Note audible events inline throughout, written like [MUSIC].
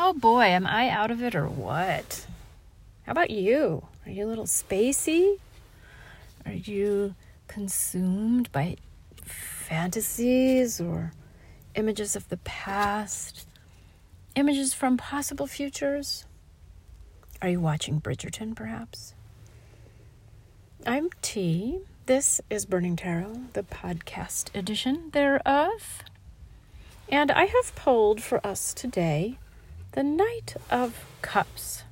Oh boy, am I out of it or what? How about you? Are you a little spacey? Are you consumed by fantasies or images of the past? Images from possible futures? Are you watching Bridgerton, perhaps? I'm T. This is Burning Tarot, the podcast edition thereof. And I have pulled for us today the Knight of Cups.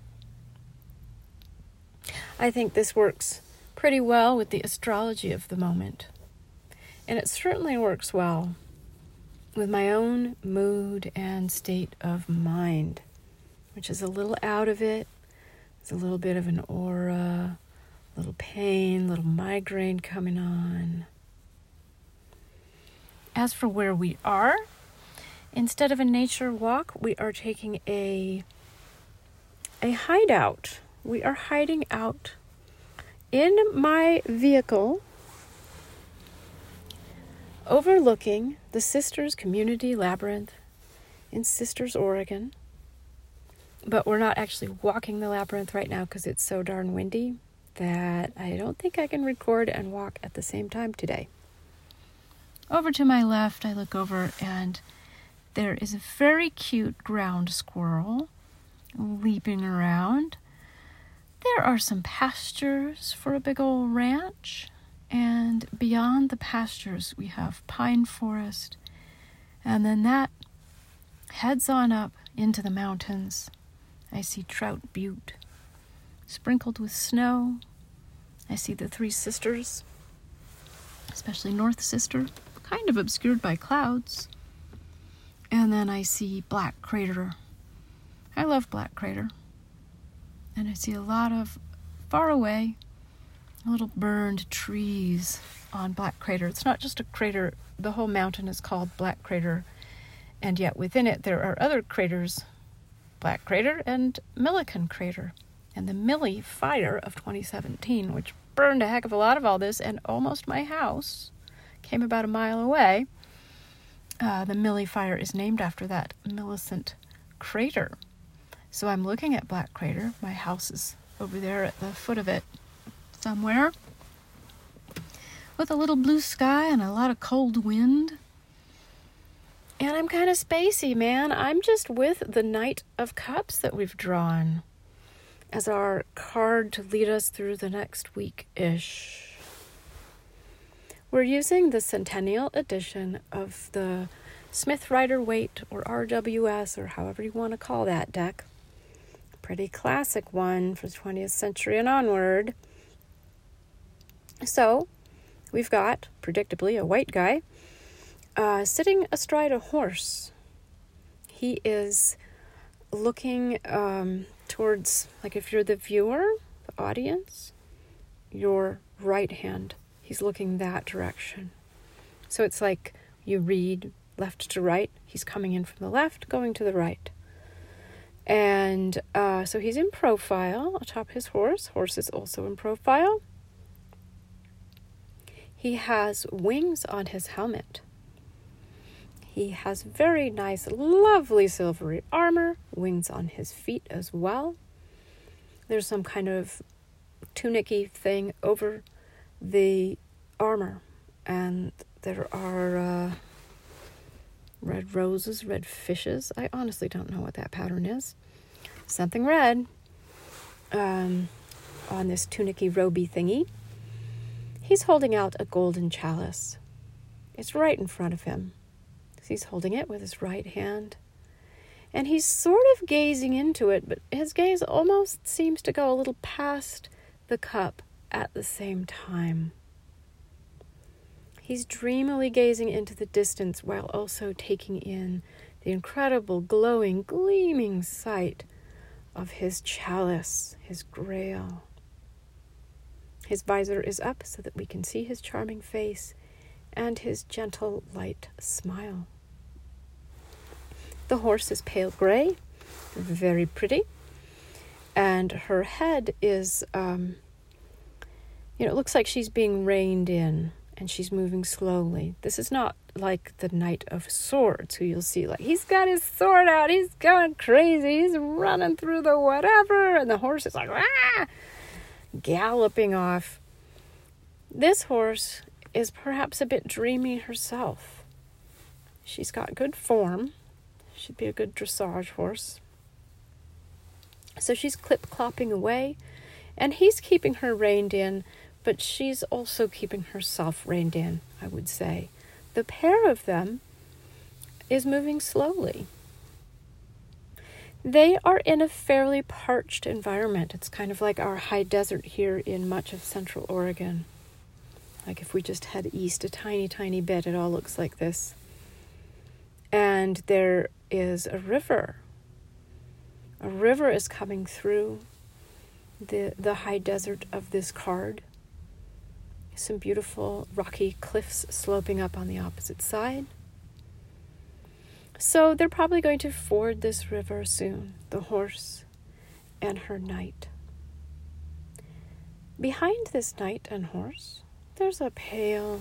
I think this works pretty well with the astrology of the moment. And it certainly works well with my own mood and state of mind, which is a little out of it. It's a little bit of an aura, a little pain, a little migraine coming on. As for where we are, instead of a nature walk, we are taking a a hideout. We are hiding out in my vehicle overlooking the Sisters Community Labyrinth in Sisters, Oregon. But we're not actually walking the labyrinth right now because it's so darn windy that I don't think I can record and walk at the same time today. Over to my left, I look over and there is a very cute ground squirrel leaping around. There are some pastures for a big old ranch. And beyond the pastures, we have pine forest. And then that heads on up into the mountains. I see Trout Butte, sprinkled with snow. I see the Three Sisters, especially North Sister, kind of obscured by clouds. And then I see Black Crater. I love Black Crater. And I see a lot of far away little burned trees on Black Crater. It's not just a crater, the whole mountain is called Black Crater, and yet within it there are other craters Black Crater and Millican Crater. And the Milli fire of 2017, which burned a heck of a lot of all this, and almost my house came about a mile away. Uh, the Milli fire is named after that Millican crater. So I'm looking at Black Crater. My house is over there at the foot of it somewhere with a little blue sky and a lot of cold wind. And I'm kind of spacey, man. I'm just with the Knight of Cups that we've drawn as our card to lead us through the next week ish. We're using the Centennial edition of the Smith Rider Waite or RWS or however you want to call that deck. Pretty classic one for the 20th century and onward. So we've got, predictably, a white guy uh, sitting astride a horse. He is looking um, towards, like if you're the viewer, the audience, your right hand. He's looking that direction. So it's like you read left to right. He's coming in from the left, going to the right. And uh, so he's in profile atop his horse. Horse is also in profile. He has wings on his helmet. He has very nice, lovely silvery armor, wings on his feet as well. There's some kind of tunicky thing over the armor, and there are uh, red roses, red fishes. I honestly don't know what that pattern is. Something red um, on this tunicky roby thingy. He's holding out a golden chalice. It's right in front of him. He's holding it with his right hand. And he's sort of gazing into it, but his gaze almost seems to go a little past the cup at the same time. He's dreamily gazing into the distance while also taking in the incredible, glowing, gleaming sight of his chalice, his grail. His visor is up so that we can see his charming face and his gentle, light smile. The horse is pale gray, very pretty, and her head is, um, you know, it looks like she's being reined in and she's moving slowly. This is not like the Knight of Swords, who you'll see like he's got his sword out, he's going crazy, he's running through the whatever, and the horse is like ah, galloping off. This horse is perhaps a bit dreamy herself. She's got good form. She'd be a good dressage horse. So she's clip clopping away, and he's keeping her reined in, but she's also keeping herself reined in, I would say. The pair of them is moving slowly. They are in a fairly parched environment. It's kind of like our high desert here in much of central Oregon. Like if we just head east a tiny, tiny bit, it all looks like this. And there is a river a river is coming through the, the high desert of this card. Some beautiful rocky cliffs sloping up on the opposite side. So they're probably going to ford this river soon, the horse and her knight. Behind this knight and horse, there's a pale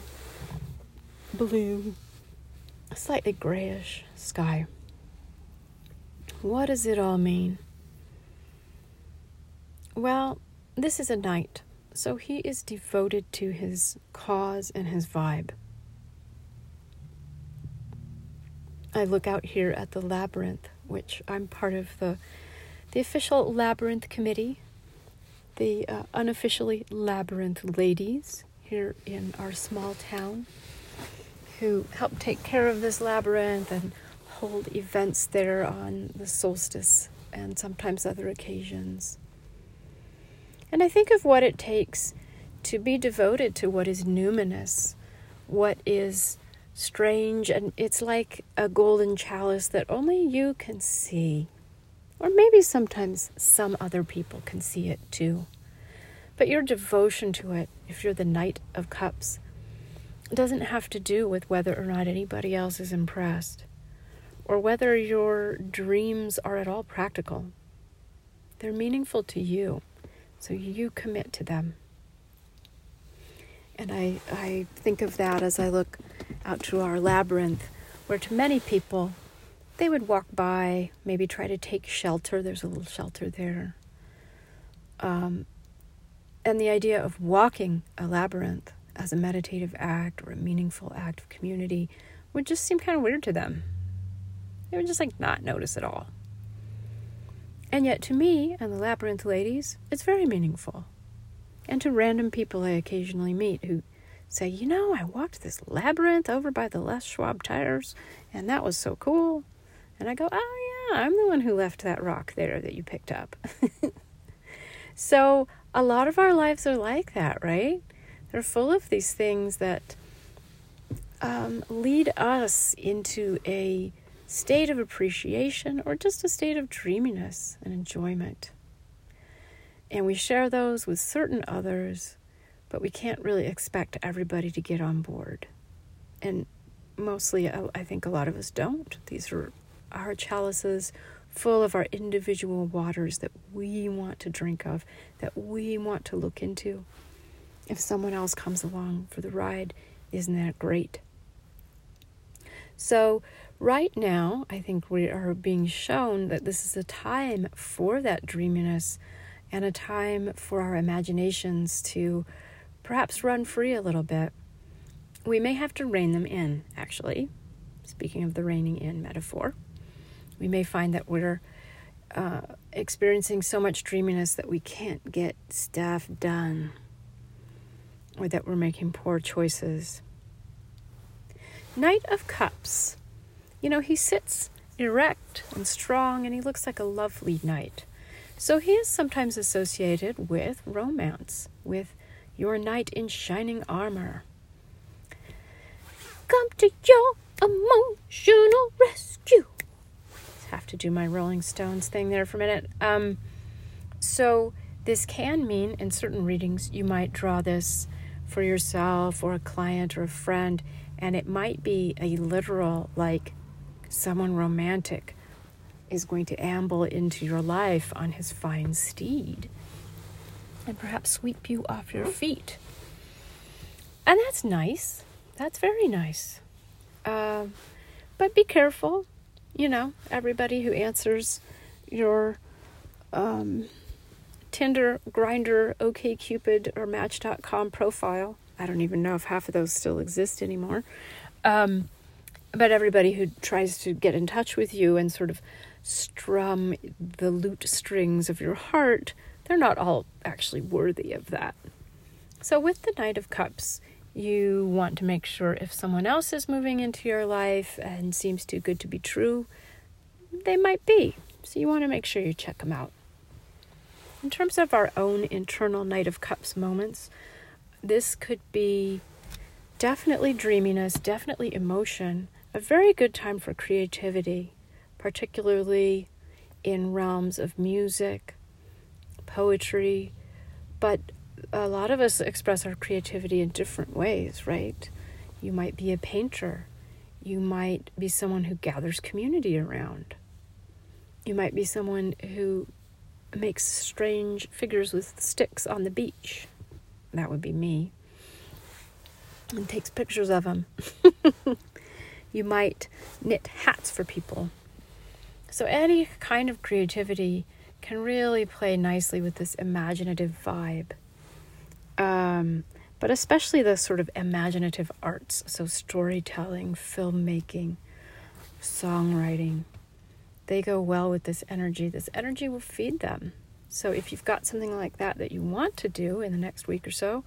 blue, slightly grayish sky. What does it all mean? Well, this is a knight, so he is devoted to his cause and his vibe. I look out here at the labyrinth, which I'm part of the the official labyrinth committee, the uh, unofficially labyrinth ladies here in our small town, who help take care of this labyrinth and hold events there on the solstice and sometimes other occasions. And I think of what it takes to be devoted to what is numinous, what is strange, and it's like a golden chalice that only you can see. Or maybe sometimes some other people can see it too. But your devotion to it, if you're the Knight of Cups, doesn't have to do with whether or not anybody else is impressed or whether your dreams are at all practical. They're meaningful to you, so you commit to them. And I, I think of that as I look out to our labyrinth, where to many people, they would walk by, maybe try to take shelter. There's a little shelter there. Um, and the idea of walking a labyrinth as a meditative act or a meaningful act of community would just seem kind of weird to them. They would just like not notice at all. And yet, to me and the Labyrinth ladies, it's very meaningful. And to random people I occasionally meet who say, you know, I walked this labyrinth over by the Les Schwab tires, and that was so cool. And I go, oh, yeah, I'm the one who left that rock there that you picked up. [LAUGHS] so, a lot of our lives are like that, right? They're full of these things that um, lead us into a state of appreciation or just a state of dreaminess and enjoyment. And we share those with certain others, but we can't really expect everybody to get on board. And mostly, I think a lot of us don't. These are our chalices full of our individual waters that we want to drink of, that we want to look into. If someone else comes along for the ride, isn't that great? So, right now, I think we are being shown that this is a time for that dreaminess and a time for our imaginations to perhaps run free a little bit. We may have to rein them in, actually. Speaking of the reining in metaphor, we may find that we're uh, experiencing so much dreaminess that we can't get stuff done or that we're making poor choices. Knight of Cups. You know, he sits erect and strong and he looks like a lovely knight. So he is sometimes associated with romance, with your knight in shining armor. Come to your emotional rescue. Have to do my Rolling Stones thing there for a minute. Um, so this can mean in certain readings you might draw this for yourself or a client or a friend and it might be a literal, like someone romantic is going to amble into your life on his fine steed and perhaps sweep you off your feet. And that's nice. That's very nice. Uh, but be careful. You know, everybody who answers your um, Tinder, Grindr, OKCupid, or Match.com profile. I don't even know if half of those still exist anymore. Um, but everybody who tries to get in touch with you and sort of strum the lute strings of your heart, they're not all actually worthy of that. So, with the Knight of Cups, you want to make sure if someone else is moving into your life and seems too good to be true, they might be. So, you want to make sure you check them out. In terms of our own internal Knight of Cups moments, this could be definitely dreaminess, definitely emotion, a very good time for creativity, particularly in realms of music, poetry, but a lot of us express our creativity in different ways, right? You might be a painter. You might be someone who gathers community around. You might be someone who makes strange figures with sticks on the beach. That would be me. And takes pictures of them. [LAUGHS] you might knit hats for people. So, any kind of creativity can really play nicely with this imaginative vibe. Um, but especially the sort of imaginative arts, so storytelling, filmmaking, songwriting, they go well with this energy. This energy will feed them. So if you've got something like that that you want to do in the next week or so,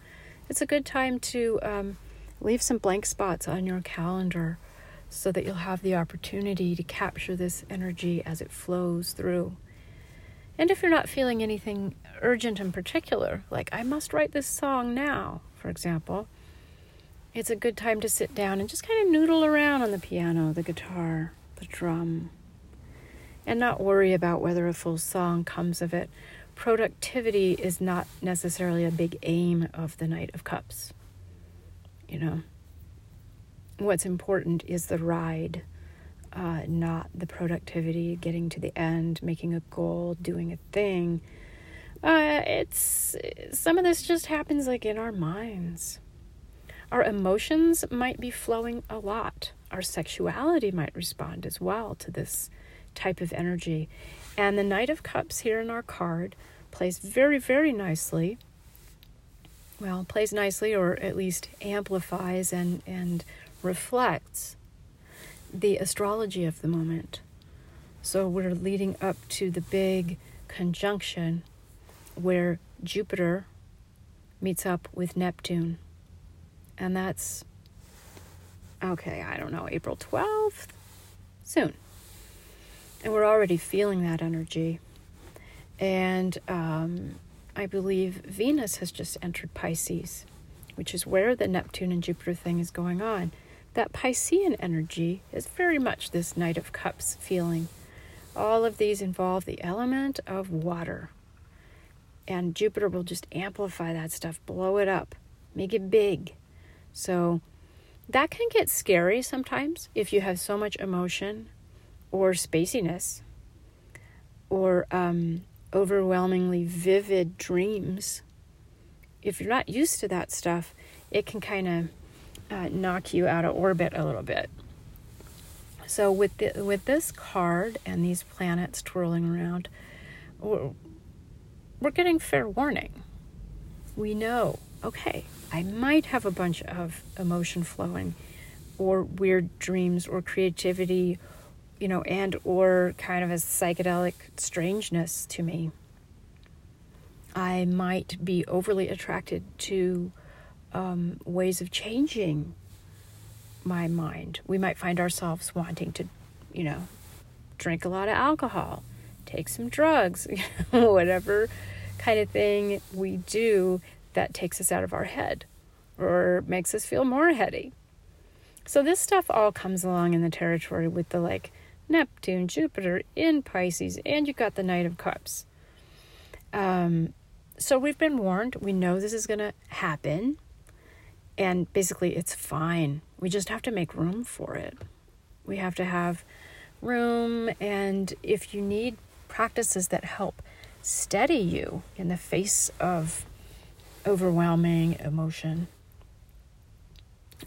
it's a good time to um, leave some blank spots on your calendar so that you'll have the opportunity to capture this energy as it flows through. And if you're not feeling anything urgent in particular, like I must write this song now, for example, it's a good time to sit down and just kind of noodle around on the piano, the guitar, the drum, and not worry about whether a full song comes of it. Productivity is not necessarily a big aim of the Knight of Cups. You know, what's important is the ride, uh, not the productivity, getting to the end, making a goal, doing a thing. Uh, it's some of this just happens like in our minds. Our emotions might be flowing a lot. Our sexuality might respond as well to this type of energy. And the Knight of Cups here in our card plays very, very nicely. Well, plays nicely or at least amplifies and, and reflects the astrology of the moment. So we're leading up to the big conjunction where Jupiter meets up with Neptune. And that's, okay, I don't know, April 12th? Soon. And we're already feeling that energy. And um, I believe Venus has just entered Pisces, which is where the Neptune and Jupiter thing is going on. That Piscean energy is very much this Knight of Cups feeling. All of these involve the element of water. And Jupiter will just amplify that stuff, blow it up, make it big. So that can get scary sometimes if you have so much emotion or spaciness or um, overwhelmingly vivid dreams. If you're not used to that stuff, it can kind of uh, knock you out of orbit a little bit. So with the, with this card and these planets twirling around, we're, we're getting fair warning. We know, okay, I might have a bunch of emotion flowing, or weird dreams, or creativity, you know, and or kind of a psychedelic strangeness to me. I might be overly attracted to um, ways of changing my mind. We might find ourselves wanting to, you know, drink a lot of alcohol, take some drugs, [LAUGHS] whatever kind of thing we do that takes us out of our head or makes us feel more heady. So this stuff all comes along in the territory with the like Neptune, Jupiter in Pisces, and you got the Knight of Cups. Um, so we've been warned. We know this is going to happen. And basically, it's fine. We just have to make room for it. We have to have room. And if you need practices that help steady you in the face of overwhelming emotion,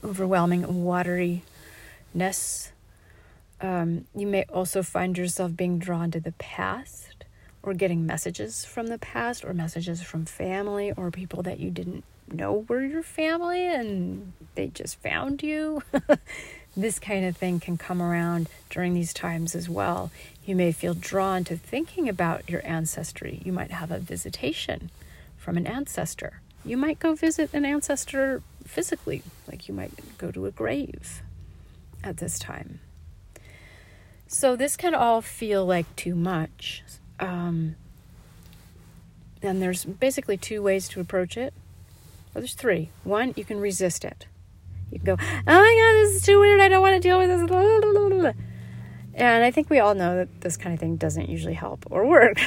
overwhelming, watery ness. Um, you may also find yourself being drawn to the past or getting messages from the past or messages from family or people that you didn't know were your family and they just found you. [LAUGHS] this kind of thing can come around during these times as well. You may feel drawn to thinking about your ancestry. You might have a visitation from an ancestor. You might go visit an ancestor physically, like you might go to a grave at this time. So, this can all feel like too much. Um, and there's basically two ways to approach it. Well, there's three. One, you can resist it. You can go, oh my God, this is too weird. I don't want to deal with this. And I think we all know that this kind of thing doesn't usually help or work.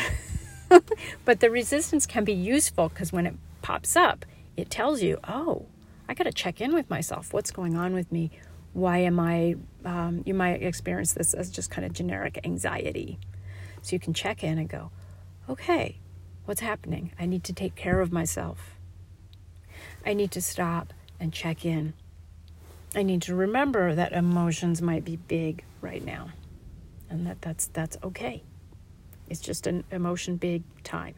[LAUGHS] but the resistance can be useful because when it pops up, it tells you, oh, I got to check in with myself. What's going on with me? Why am I? Um, you might experience this as just kind of generic anxiety. So you can check in and go, okay, what's happening? I need to take care of myself. I need to stop and check in. I need to remember that emotions might be big right now and that that's that's okay. It's just an emotion big time.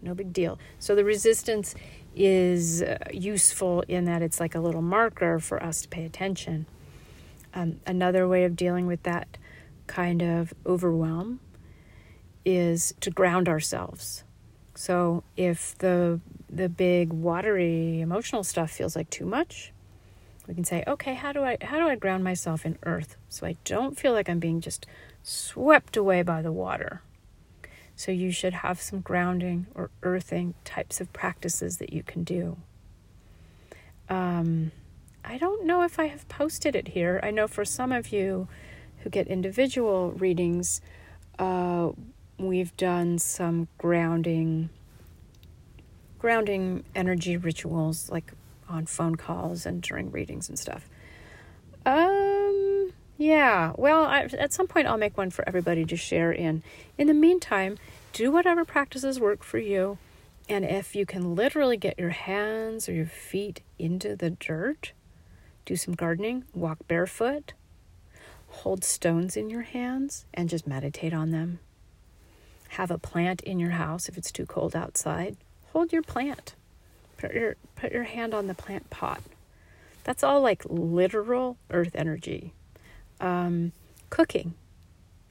No big deal. So the resistance is uh, useful in that it's like a little marker for us to pay attention. Um, another way of dealing with that kind of overwhelm is to ground ourselves. So if the the big watery emotional stuff feels like too much, we can say, okay, how do I how do I ground myself in earth so I don't feel like I'm being just swept away by the water. So you should have some grounding or earthing types of practices that you can do. Um, I don't know if I have posted it here. I know for some of you who get individual readings, uh, we've done some grounding grounding energy rituals like on phone calls and during readings and stuff. Um yeah, well, I, at some point I'll make one for everybody to share in. In the meantime, do whatever practices work for you. And if you can literally get your hands or your feet into the dirt, do some gardening, walk barefoot, hold stones in your hands, and just meditate on them. Have a plant in your house if it's too cold outside. Hold your plant. Put your, put your hand on the plant pot. That's all like literal earth energy um, cooking.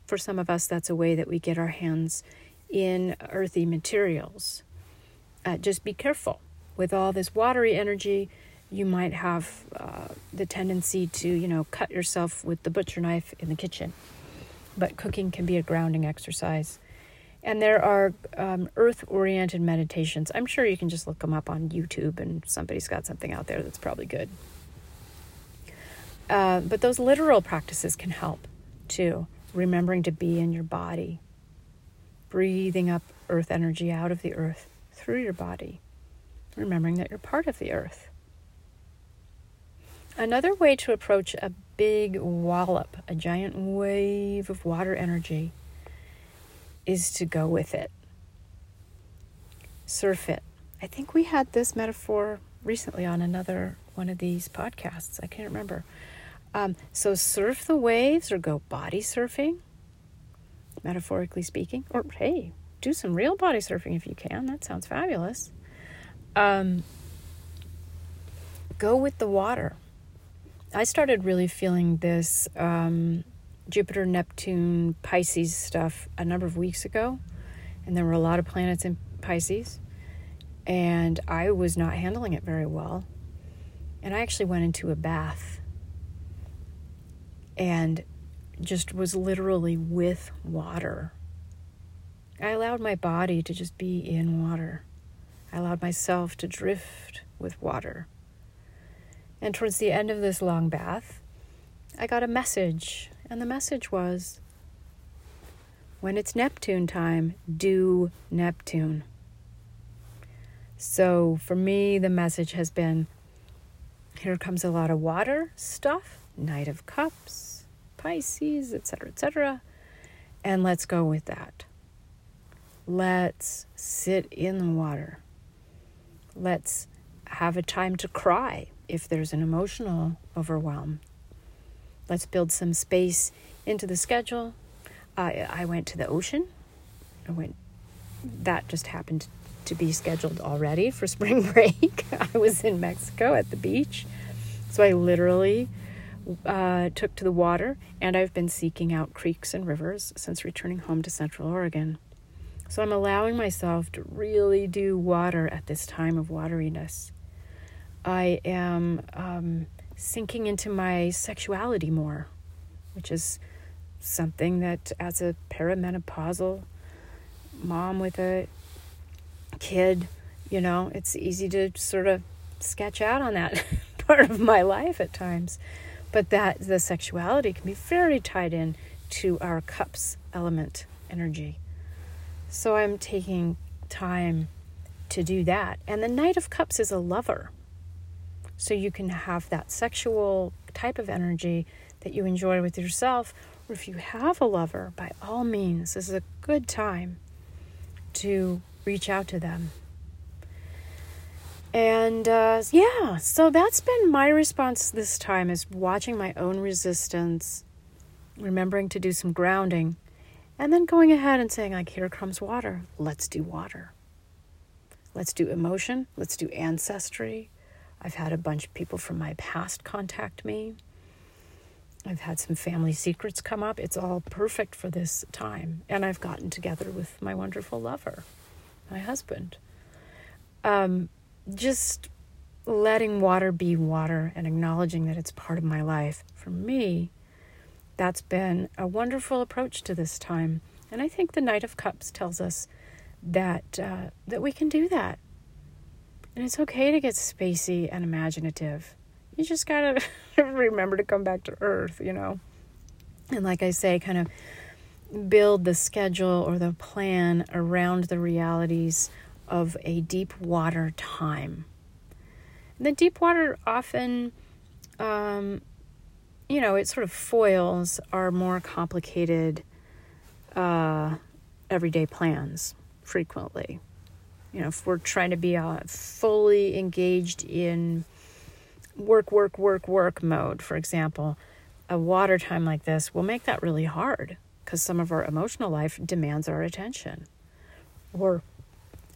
For some of us, that's a way that we get our hands in earthy materials. Uh, just be careful. With all this watery energy, you might have uh, the tendency to, you know, cut yourself with the butcher knife in the kitchen. But cooking can be a grounding exercise. And there are um, earth oriented meditations. I'm sure you can just look them up on YouTube, and somebody's got something out there that's probably good. Uh, but those literal practices can help too. Remembering to be in your body, breathing up earth energy out of the earth through your body, remembering that you're part of the earth. Another way to approach a big wallop, a giant wave of water energy, is to go with it. Surf it. I think we had this metaphor recently on another one of these podcasts. I can't remember. Um, so surf the waves or go body surfing, metaphorically speaking, or hey, do some real body surfing if you can. That sounds fabulous. Um, go with the water. I started really feeling this um, Jupiter, Neptune, Pisces stuff a number of weeks ago, and there were a lot of planets in Pisces, and I was not handling it very well. And I actually went into a bath and just was literally with water. I allowed my body to just be in water. I allowed myself to drift with water. And towards the end of this long bath, I got a message, and the message was when it's Neptune time, do Neptune. So for me, the message has been here comes a lot of water stuff Knight of Cups, Pisces, etc., etc. And let's go with that. Let's sit in the water. Let's have a time to cry if there's an emotional overwhelm. Let's build some space into the schedule. I I went to the ocean. I went. That just happened to be scheduled already for [LAUGHS] spring break. I was in Mexico at the beach, so I literally uh, took to the water, and I've been seeking out creeks and rivers since returning home to Central Oregon. So I'm allowing myself to really do water at this time of wateriness. I am um, sinking into my sexuality more, which is something that as a perimenopausal mom with a kid, you know, it's easy to sort of sketch out on that [LAUGHS] part of my life at times. But that the sexuality can be very tied in to our cups element energy. So I'm taking time to do that. And the Knight of Cups is a lover. So you can have that sexual type of energy that you enjoy with yourself. Or if you have a lover, by all means, this is a good time to reach out to them. And uh, yeah, so that's been my response this time is watching my own resistance, remembering to do some grounding and then going ahead and saying, like, here comes water. Let's do water. Let's do emotion. Let's do ancestry. I've had a bunch of people from my past contact me. I've had some family secrets come up. It's all perfect for this time. And I've gotten together with my wonderful lover, my husband. Um, just letting water be water and acknowledging that it's part of my life for me that's been a wonderful approach to this time. And I think the Knight of Cups tells us that uh, that we can do that. And it's okay to get spacey and imaginative. You just gotta [LAUGHS] remember to come back to earth, you know. And like I say, kind of build the schedule or the plan around the realities of a deep water time. The deep water often um, you know, it sort of foils our more complicated uh, everyday plans frequently. You know, if we're trying to be uh, fully engaged in work, work, work, work mode, for example, a water time like this will make that really hard because some of our emotional life demands our attention, or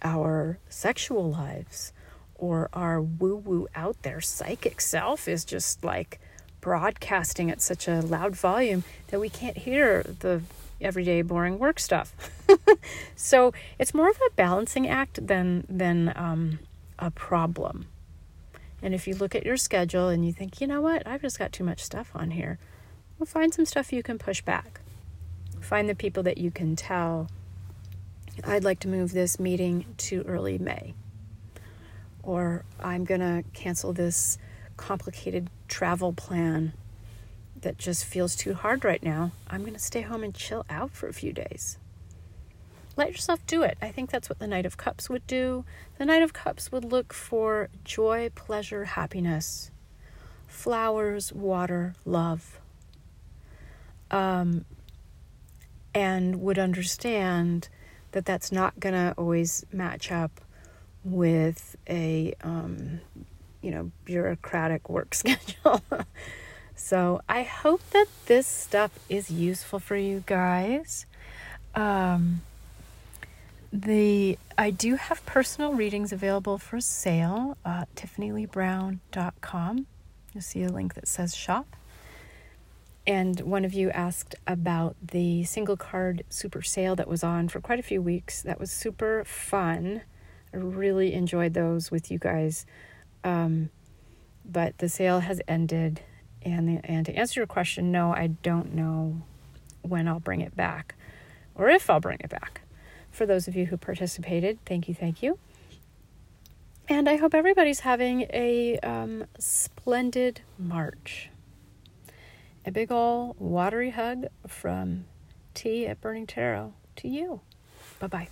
our sexual lives, or our woo woo out there. Psychic self is just like broadcasting at such a loud volume that we can't hear the everyday boring work stuff. [LAUGHS] so it's more of a balancing act than than um, a problem. And if you look at your schedule and you think, you know what, I've just got too much stuff on here, well, find some stuff you can push back. Find the people that you can tell, I'd like to move this meeting to early May. Or I'm going to cancel this complicated travel plan that just feels too hard right now, I'm going to stay home and chill out for a few days. Let yourself do it. I think that's what the Knight of Cups would do. The Knight of Cups would look for joy, pleasure, happiness, flowers, water, love, um, and would understand that that's not going to always match up with a um, you know, bureaucratic work [LAUGHS] schedule. So I hope that this stuff is useful for you guys. Um, the I do have personal readings available for sale at tiffanyleebrown.com. You'll see a link that says shop. And one of you asked about the single card super sale that was on for quite a few weeks. That was super fun. I really enjoyed those with you guys. Um, but the sale has ended. And, and to answer your question, no, I don't know when I'll bring it back or if I'll bring it back. For those of you who participated, thank you, thank you. And I hope everybody's having a um, splendid March. A big ol' watery hug from T at Burning Tarot to you. Bye bye.